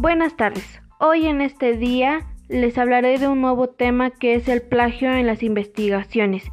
Buenas tardes. Hoy en este día les hablaré de un nuevo tema que es el plagio en las investigaciones.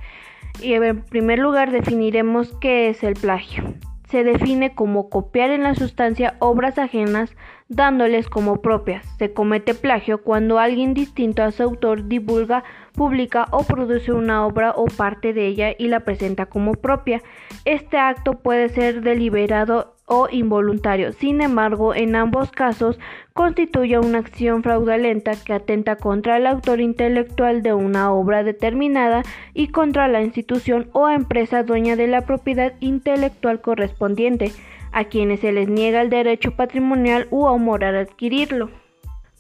Y en primer lugar definiremos qué es el plagio. Se define como copiar en la sustancia obras ajenas dándoles como propias. Se comete plagio cuando alguien distinto a su autor divulga, publica o produce una obra o parte de ella y la presenta como propia. Este acto puede ser deliberado o involuntario. Sin embargo, en ambos casos constituye una acción fraudulenta que atenta contra el autor intelectual de una obra determinada y contra la institución o empresa dueña de la propiedad intelectual correspondiente, a quienes se les niega el derecho patrimonial u moral adquirirlo.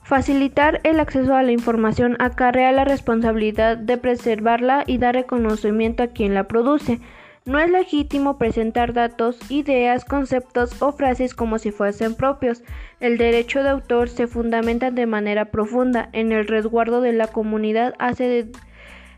Facilitar el acceso a la información acarrea la responsabilidad de preservarla y dar reconocimiento a quien la produce. No es legítimo presentar datos, ideas, conceptos o frases como si fuesen propios. El derecho de autor se fundamenta de manera profunda en el resguardo de la comunidad hace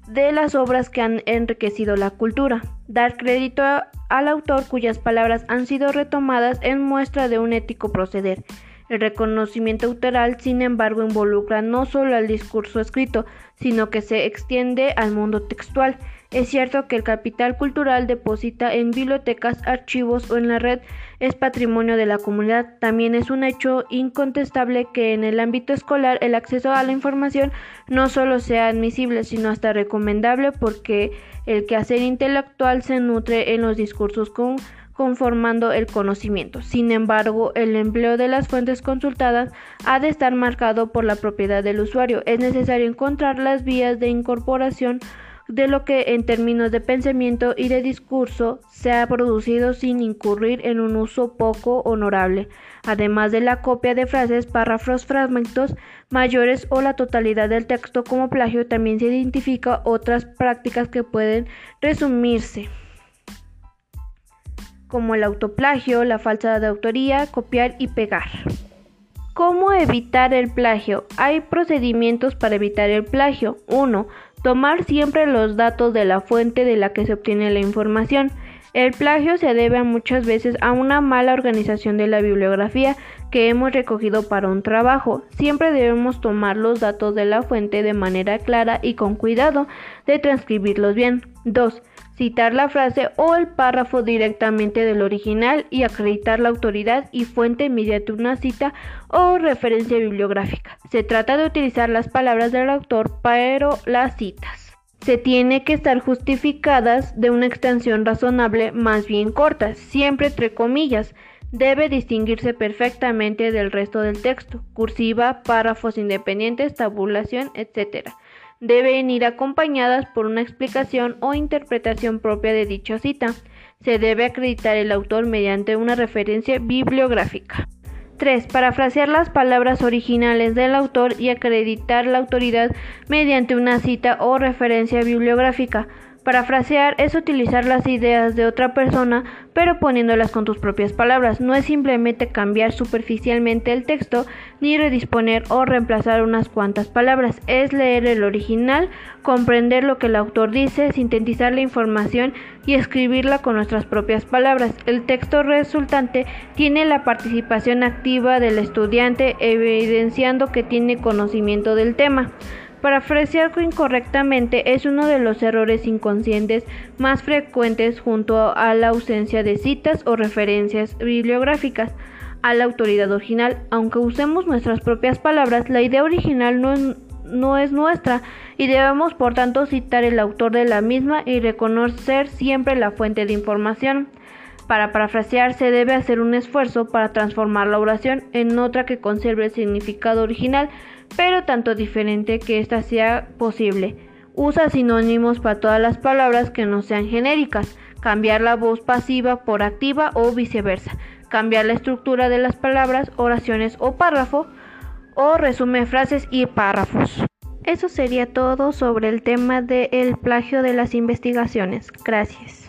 de, las obras que han enriquecido la cultura. Dar crédito al autor cuyas palabras han sido retomadas en muestra de un ético proceder. El reconocimiento autoral, sin embargo, involucra no solo al discurso escrito, sino que se extiende al mundo textual. Es cierto que el capital cultural deposita en bibliotecas, archivos o en la red es patrimonio de la comunidad. También es un hecho incontestable que en el ámbito escolar el acceso a la información no solo sea admisible, sino hasta recomendable porque el quehacer intelectual se nutre en los discursos con conformando el conocimiento. Sin embargo, el empleo de las fuentes consultadas ha de estar marcado por la propiedad del usuario. Es necesario encontrar las vías de incorporación de lo que en términos de pensamiento y de discurso se ha producido sin incurrir en un uso poco honorable, además de la copia de frases, párrafos, fragmentos mayores o la totalidad del texto como plagio, también se identifica otras prácticas que pueden resumirse como el autoplagio, la falsa de autoría, copiar y pegar. ¿Cómo evitar el plagio? Hay procedimientos para evitar el plagio. 1. Tomar siempre los datos de la fuente de la que se obtiene la información. El plagio se debe muchas veces a una mala organización de la bibliografía que hemos recogido para un trabajo. Siempre debemos tomar los datos de la fuente de manera clara y con cuidado de transcribirlos bien. 2 citar la frase o el párrafo directamente del original y acreditar la autoridad y fuente mediante una cita o referencia bibliográfica. Se trata de utilizar las palabras del autor, pero las citas se tiene que estar justificadas de una extensión razonable más bien corta, siempre entre comillas. Debe distinguirse perfectamente del resto del texto, cursiva, párrafos independientes, tabulación, etc deben ir acompañadas por una explicación o interpretación propia de dicha cita. Se debe acreditar el autor mediante una referencia bibliográfica. 3. Parafrasear las palabras originales del autor y acreditar la autoridad mediante una cita o referencia bibliográfica. Parafrasear es utilizar las ideas de otra persona, pero poniéndolas con tus propias palabras. No es simplemente cambiar superficialmente el texto, ni redisponer o reemplazar unas cuantas palabras. Es leer el original, comprender lo que el autor dice, sintetizar la información y escribirla con nuestras propias palabras. El texto resultante tiene la participación activa del estudiante, evidenciando que tiene conocimiento del tema. Parafrasear incorrectamente es uno de los errores inconscientes más frecuentes junto a la ausencia de citas o referencias bibliográficas a la autoridad original. Aunque usemos nuestras propias palabras, la idea original no es, no es nuestra y debemos por tanto citar el autor de la misma y reconocer siempre la fuente de información. Para parafrasear se debe hacer un esfuerzo para transformar la oración en otra que conserve el significado original, pero tanto diferente que ésta sea posible. Usa sinónimos para todas las palabras que no sean genéricas. Cambiar la voz pasiva por activa o viceversa. Cambiar la estructura de las palabras, oraciones o párrafo. O resume frases y párrafos. Eso sería todo sobre el tema del plagio de las investigaciones. Gracias.